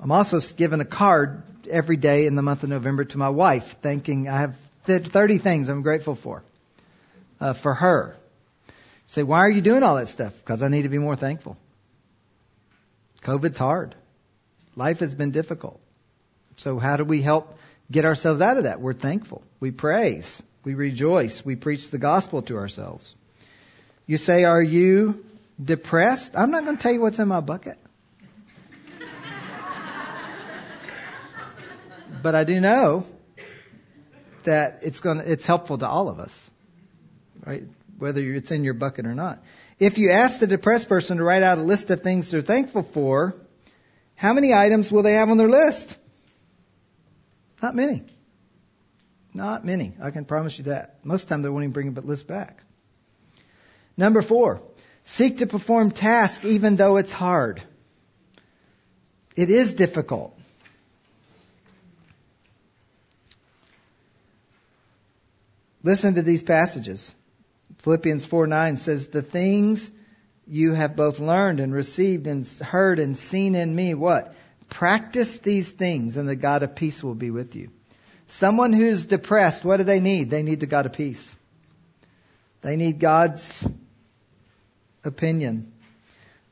I'm also giving a card every day in the month of November to my wife, thanking I have 30 things I'm grateful for, uh, for her. Say, why are you doing all that stuff? Because I need to be more thankful. COVID's hard. Life has been difficult. So how do we help get ourselves out of that? We're thankful. We praise. We rejoice. We preach the gospel to ourselves. You say, are you depressed? I'm not going to tell you what's in my bucket. but I do know that it's going to, it's helpful to all of us, right? Whether it's in your bucket or not. If you ask the depressed person to write out a list of things they're thankful for, how many items will they have on their list? Not many. Not many. I can promise you that. Most of the time they won't even bring the list back. Number four, seek to perform tasks even though it's hard. It is difficult. Listen to these passages. Philippians 4 9 says, The things you have both learned and received and heard and seen in me, what? Practice these things and the God of peace will be with you. Someone who's depressed, what do they need? They need the God of peace. They need God's opinion.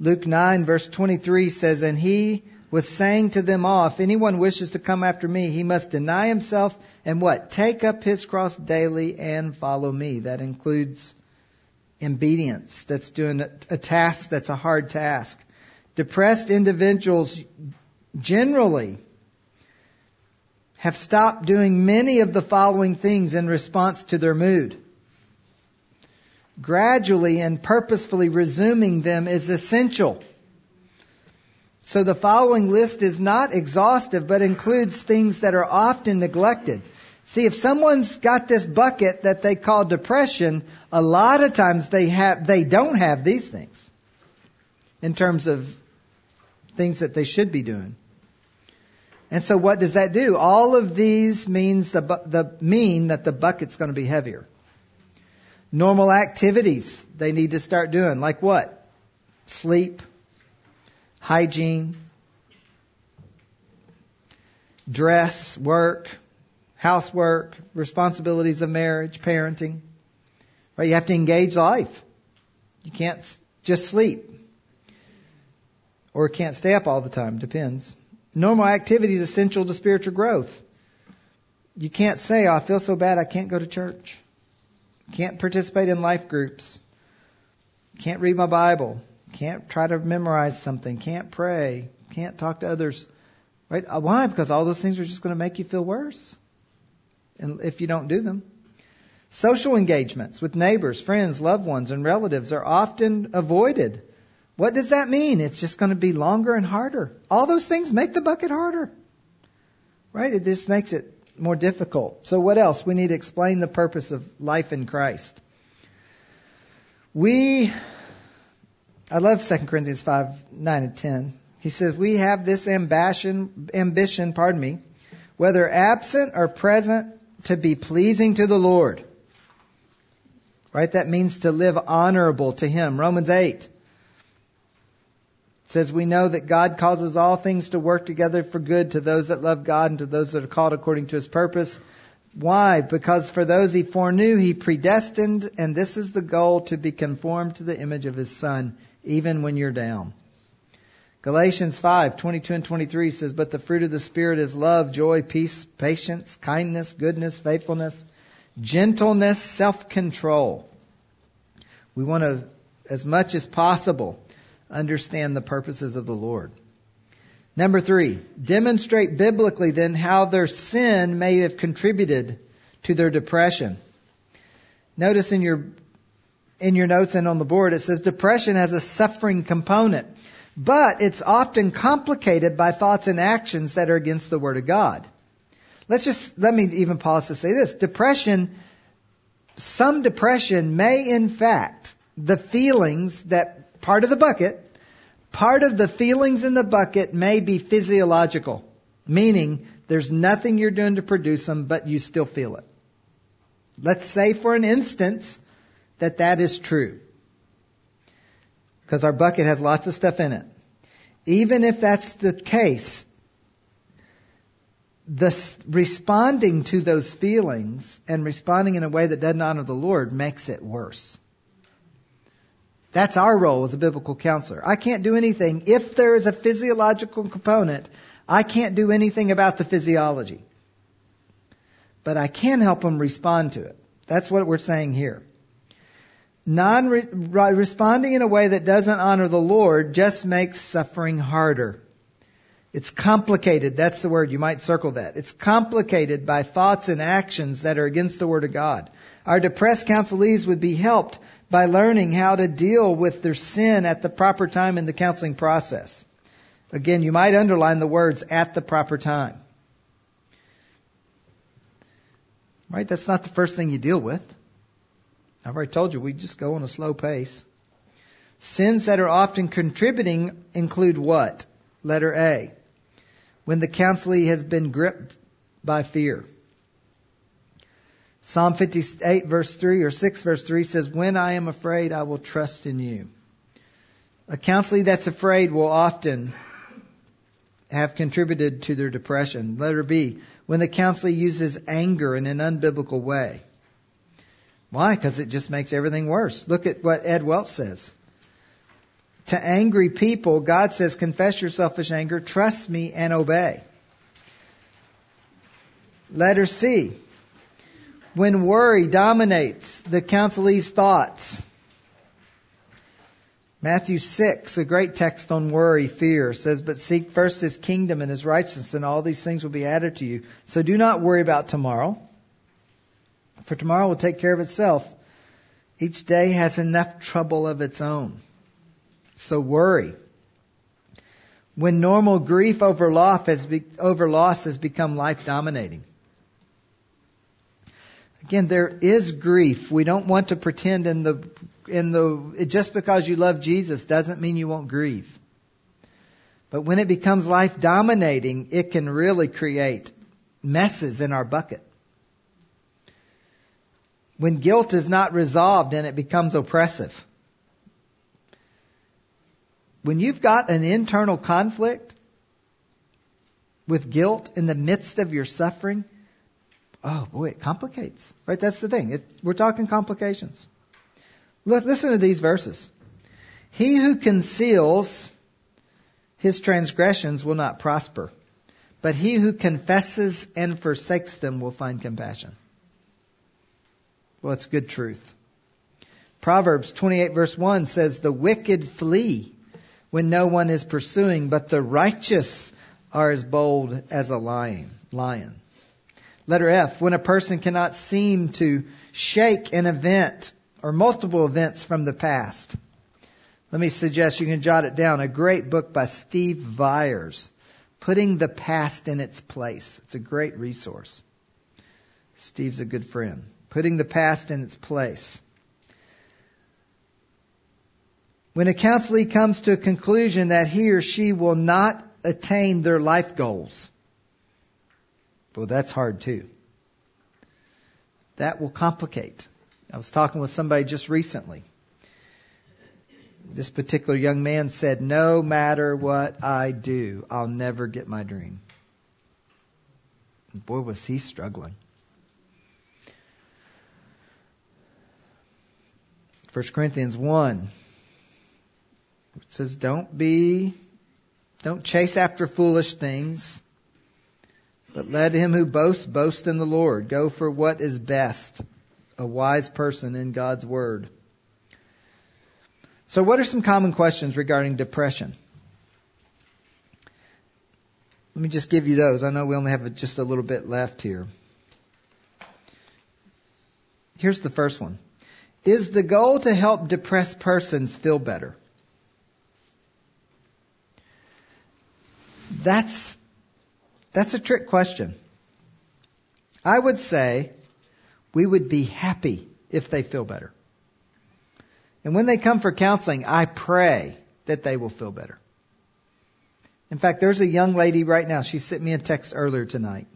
Luke 9 verse 23 says, And he was saying to them all, if anyone wishes to come after me, he must deny himself and what? Take up his cross daily and follow me. That includes obedience. That's doing a task that's a hard task. Depressed individuals generally have stopped doing many of the following things in response to their mood. Gradually and purposefully resuming them is essential. So the following list is not exhaustive, but includes things that are often neglected. See, if someone's got this bucket that they call depression, a lot of times they have, they don't have these things in terms of things that they should be doing. And so what does that do? All of these means the, the mean that the bucket's going to be heavier. Normal activities they need to start doing, like what? Sleep, hygiene, dress, work, housework, responsibilities of marriage, parenting. Right? You have to engage life. You can't just sleep. Or can't stay up all the time, depends. Normal activity is essential to spiritual growth. You can't say, oh, I feel so bad I can't go to church. Can't participate in life groups. Can't read my Bible. Can't try to memorize something. Can't pray. Can't talk to others. Right? Uh, why? Because all those things are just going to make you feel worse. If you don't do them. Social engagements with neighbors, friends, loved ones, and relatives are often avoided. What does that mean? It's just going to be longer and harder. All those things make the bucket harder. Right? It just makes it more difficult. So what else? We need to explain the purpose of life in Christ. We I love 2 Corinthians 5, 9 and 10. He says, we have this ambition, ambition, pardon me, whether absent or present, to be pleasing to the Lord. Right? That means to live honorable to Him. Romans 8. Says, We know that God causes all things to work together for good to those that love God and to those that are called according to his purpose. Why? Because for those he foreknew, he predestined, and this is the goal to be conformed to the image of his son, even when you're down. Galatians 5, 22 and 23 says, But the fruit of the Spirit is love, joy, peace, patience, kindness, goodness, faithfulness, gentleness, self-control. We want to, as much as possible, understand the purposes of the Lord. Number three, demonstrate biblically then how their sin may have contributed to their depression. Notice in your, in your notes and on the board it says depression has a suffering component, but it's often complicated by thoughts and actions that are against the Word of God. Let's just, let me even pause to say this. Depression, some depression may in fact, the feelings that part of the bucket, part of the feelings in the bucket may be physiological, meaning there's nothing you're doing to produce them, but you still feel it. Let's say for an instance that that is true. Because our bucket has lots of stuff in it. Even if that's the case, the responding to those feelings and responding in a way that doesn't honor the Lord makes it worse. That's our role as a biblical counselor. I can't do anything. If there is a physiological component, I can't do anything about the physiology. But I can help them respond to it. That's what we're saying here. Non responding in a way that doesn't honor the Lord just makes suffering harder. It's complicated. That's the word. You might circle that. It's complicated by thoughts and actions that are against the Word of God. Our depressed counselees would be helped by learning how to deal with their sin at the proper time in the counseling process. Again, you might underline the words at the proper time. Right? That's not the first thing you deal with. I've already told you we just go on a slow pace. Sins that are often contributing include what? Letter A. When the counselee has been gripped by fear. Psalm 58 verse 3 or 6 verse 3 says, When I am afraid, I will trust in you. A counselee that's afraid will often have contributed to their depression. Letter B, when the counselee uses anger in an unbiblical way. Why? Because it just makes everything worse. Look at what Ed Welch says. To angry people, God says, confess your selfish anger, trust me, and obey. Letter C, when worry dominates the counselee's thoughts. Matthew 6, a great text on worry, fear, says, But seek first his kingdom and his righteousness, and all these things will be added to you. So do not worry about tomorrow, for tomorrow will take care of itself. Each day has enough trouble of its own. So worry. When normal grief over loss has, be, over loss has become life dominating. Again, there is grief. We don't want to pretend in the, in the, just because you love Jesus doesn't mean you won't grieve. But when it becomes life dominating, it can really create messes in our bucket. When guilt is not resolved and it becomes oppressive. When you've got an internal conflict with guilt in the midst of your suffering, oh boy, it complicates. Right? That's the thing. It, we're talking complications. Look, listen to these verses. He who conceals his transgressions will not prosper, but he who confesses and forsakes them will find compassion. Well, it's good truth. Proverbs 28 verse 1 says, The wicked flee when no one is pursuing, but the righteous are as bold as a lion. lion. Letter F, when a person cannot seem to shake an event or multiple events from the past. Let me suggest you can jot it down. A great book by Steve Viars, Putting the Past in Its Place. It's a great resource. Steve's a good friend. Putting the past in its place. When a counselee comes to a conclusion that he or she will not attain their life goals, well, that's hard too. That will complicate. I was talking with somebody just recently. this particular young man said, No matter what I do, I'll never get my dream. boy, was he struggling. 1 Corinthians 1. It says, Don't be, don't chase after foolish things, but let him who boasts boast in the Lord. Go for what is best, a wise person in God's word. So, what are some common questions regarding depression? Let me just give you those. I know we only have just a little bit left here. Here's the first one Is the goal to help depressed persons feel better? That's, that's a trick question. I would say we would be happy if they feel better. And when they come for counseling, I pray that they will feel better. In fact, there's a young lady right now. She sent me a text earlier tonight.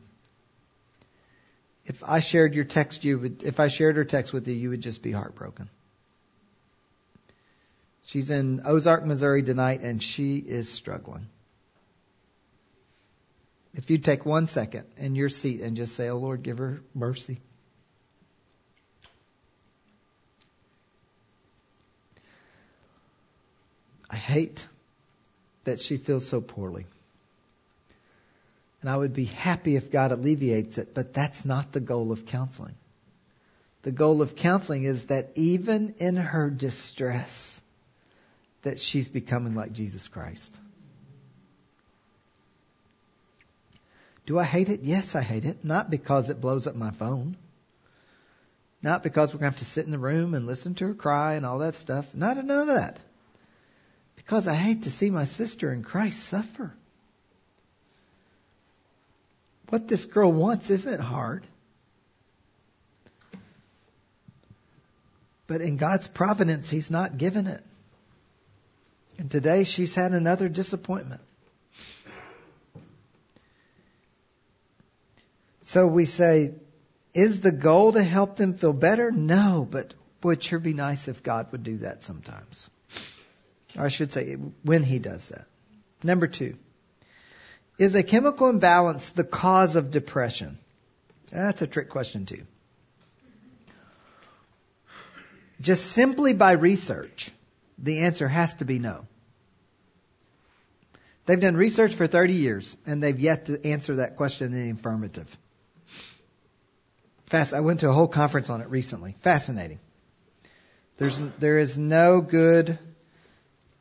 If I shared your text, you would, if I shared her text with you, you would just be heartbroken. She's in Ozark, Missouri tonight, and she is struggling. If you take one second in your seat and just say, Oh Lord, give her mercy. I hate that she feels so poorly. And I would be happy if God alleviates it, but that's not the goal of counseling. The goal of counseling is that even in her distress, that she's becoming like Jesus Christ. Do I hate it? Yes, I hate it. Not because it blows up my phone. Not because we're going to have to sit in the room and listen to her cry and all that stuff. Not none of that. Because I hate to see my sister in Christ suffer. What this girl wants isn't hard. But in God's providence, He's not given it. And today she's had another disappointment. So we say, is the goal to help them feel better? No, but boy, it'd sure be nice if God would do that sometimes. Or I should say, when He does that. Number two, is a chemical imbalance the cause of depression? That's a trick question too. Just simply by research, the answer has to be no. They've done research for 30 years and they've yet to answer that question in the affirmative. Fast, I went to a whole conference on it recently. Fascinating. There's, there is no good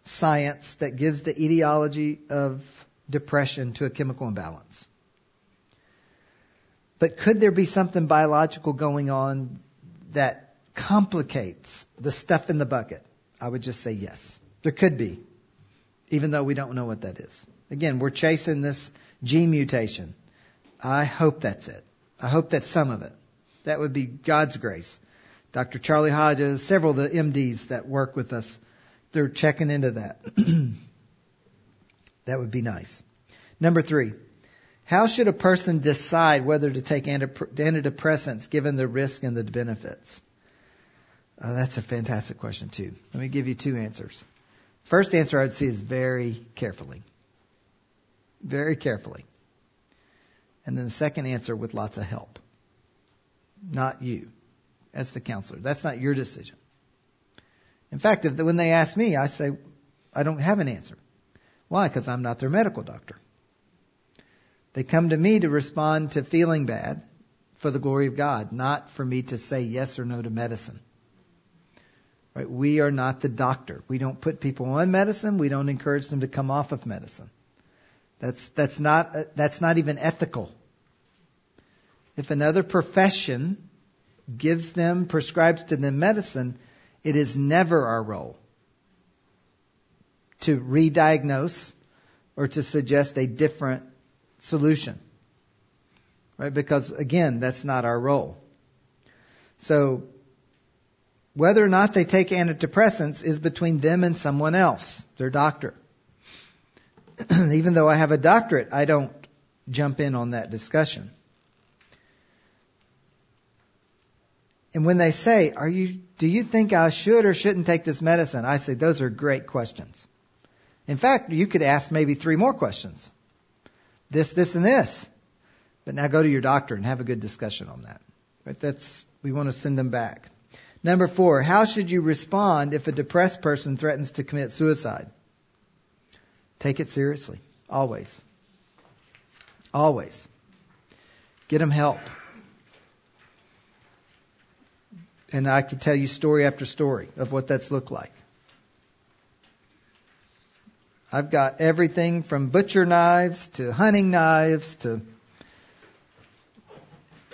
science that gives the etiology of depression to a chemical imbalance. But could there be something biological going on that complicates the stuff in the bucket? I would just say yes. There could be, even though we don't know what that is. Again, we're chasing this gene mutation. I hope that's it. I hope that's some of it. That would be God's grace. Dr. Charlie Hodges, several of the MDs that work with us, they're checking into that. that would be nice. Number three, how should a person decide whether to take antidepressants given the risk and the benefits? Uh, that's a fantastic question too. Let me give you two answers. First answer I would see is very carefully. Very carefully. And then the second answer with lots of help not you as the counselor. That's not your decision. In fact, if, when they ask me, I say, I don't have an answer. Why? Because I'm not their medical doctor. They come to me to respond to feeling bad for the glory of God, not for me to say yes or no to medicine. Right? We are not the doctor. We don't put people on medicine. We don't encourage them to come off of medicine. That's, that's not, that's not even ethical if another profession gives them, prescribes to them medicine, it is never our role to re-diagnose or to suggest a different solution. Right? Because again, that's not our role. So, whether or not they take antidepressants is between them and someone else, their doctor. Even though I have a doctorate, I don't jump in on that discussion. And when they say, "Are you do you think I should or shouldn't take this medicine?" I say those are great questions. In fact, you could ask maybe three more questions. This, this, and this. But now go to your doctor and have a good discussion on that. Right? That's we want to send them back. Number four, how should you respond if a depressed person threatens to commit suicide? Take it seriously. Always. Always. Get them help. And I could tell you story after story of what that's looked like. I've got everything from butcher knives to hunting knives to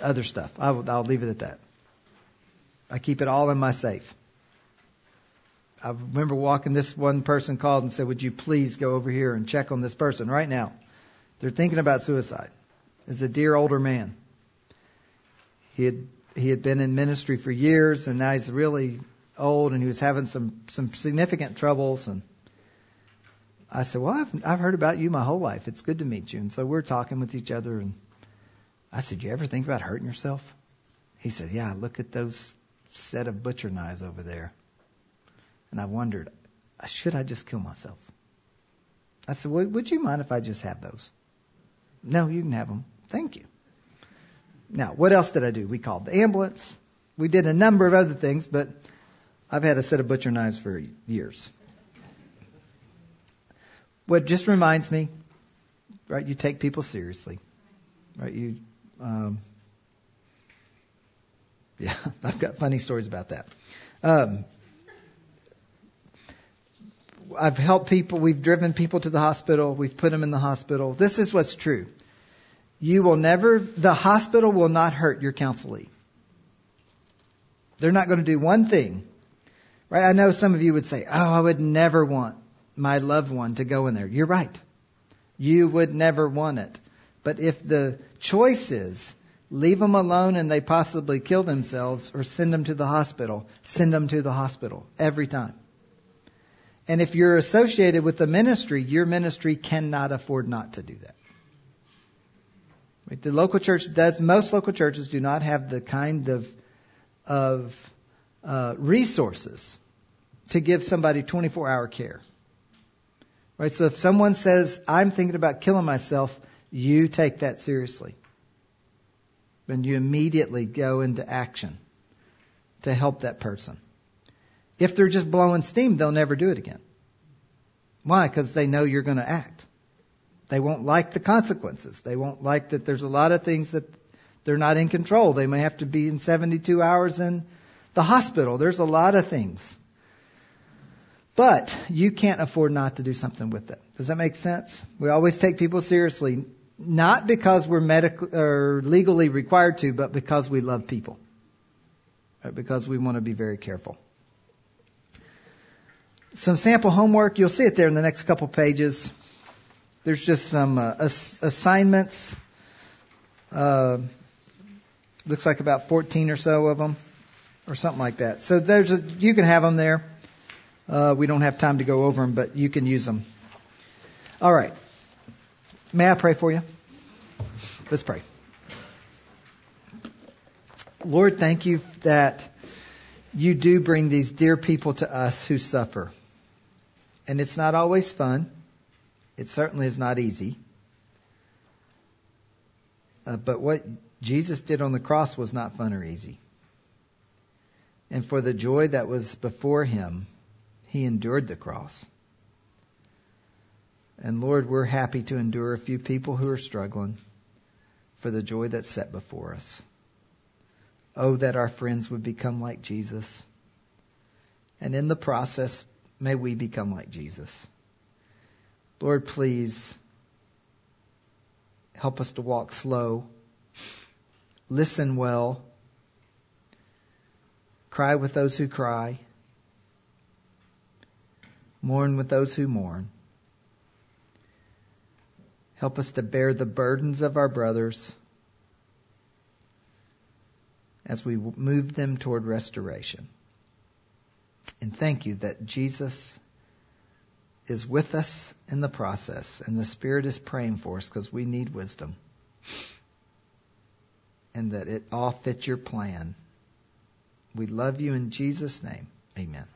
other stuff. I'll, I'll leave it at that. I keep it all in my safe. I remember walking this one person called and said, Would you please go over here and check on this person right now? They're thinking about suicide. It's a dear older man. He had he had been in ministry for years and now he's really old and he was having some some significant troubles and I said, Well, I've, I've heard about you my whole life. It's good to meet you. And so we're talking with each other. And I said, You ever think about hurting yourself? He said, Yeah, look at those set of butcher knives over there. And I wondered, should I just kill myself? I said, well, Would you mind if I just have those? No, you can have them. Thank you. Now, what else did I do? We called the ambulance. We did a number of other things, but I've had a set of butcher knives for years what just reminds me, right? You take people seriously, right? You, um, yeah, I've got funny stories about that. Um, I've helped people. We've driven people to the hospital. We've put them in the hospital. This is what's true. You will never, the hospital will not hurt your counselee. They're not going to do one thing. Right? I know some of you would say, oh, I would never want my loved one to go in there. You're right. You would never want it. But if the choice is leave them alone and they possibly kill themselves or send them to the hospital, send them to the hospital every time. And if you're associated with the ministry, your ministry cannot afford not to do that. Right? The local church does, most local churches do not have the kind of, of uh, resources to give somebody 24 hour care. Right? So if someone says, I'm thinking about killing myself, you take that seriously. And you immediately go into action to help that person. If they're just blowing steam, they'll never do it again. Why? Because they know you're going to act. They won't like the consequences. They won't like that there's a lot of things that they're not in control. They may have to be in 72 hours in the hospital. There's a lot of things but you can't afford not to do something with it. Does that make sense? We always take people seriously, not because we're medically or legally required to, but because we love people. Right? Because we want to be very careful. Some sample homework, you'll see it there in the next couple pages. There's just some uh, ass- assignments. Uh, looks like about 14 or so of them, or something like that. So there's a, you can have them there. Uh, we don't have time to go over them, but you can use them. All right. May I pray for you? Let's pray. Lord, thank you that you do bring these dear people to us who suffer. And it's not always fun. It certainly is not easy. Uh, but what Jesus did on the cross was not fun or easy. And for the joy that was before him, he endured the cross. And Lord, we're happy to endure a few people who are struggling for the joy that's set before us. Oh, that our friends would become like Jesus. And in the process, may we become like Jesus. Lord, please help us to walk slow, listen well, cry with those who cry, Mourn with those who mourn. Help us to bear the burdens of our brothers as we move them toward restoration. And thank you that Jesus is with us in the process and the Spirit is praying for us because we need wisdom. And that it all fits your plan We love you in Jesus' name. Amen.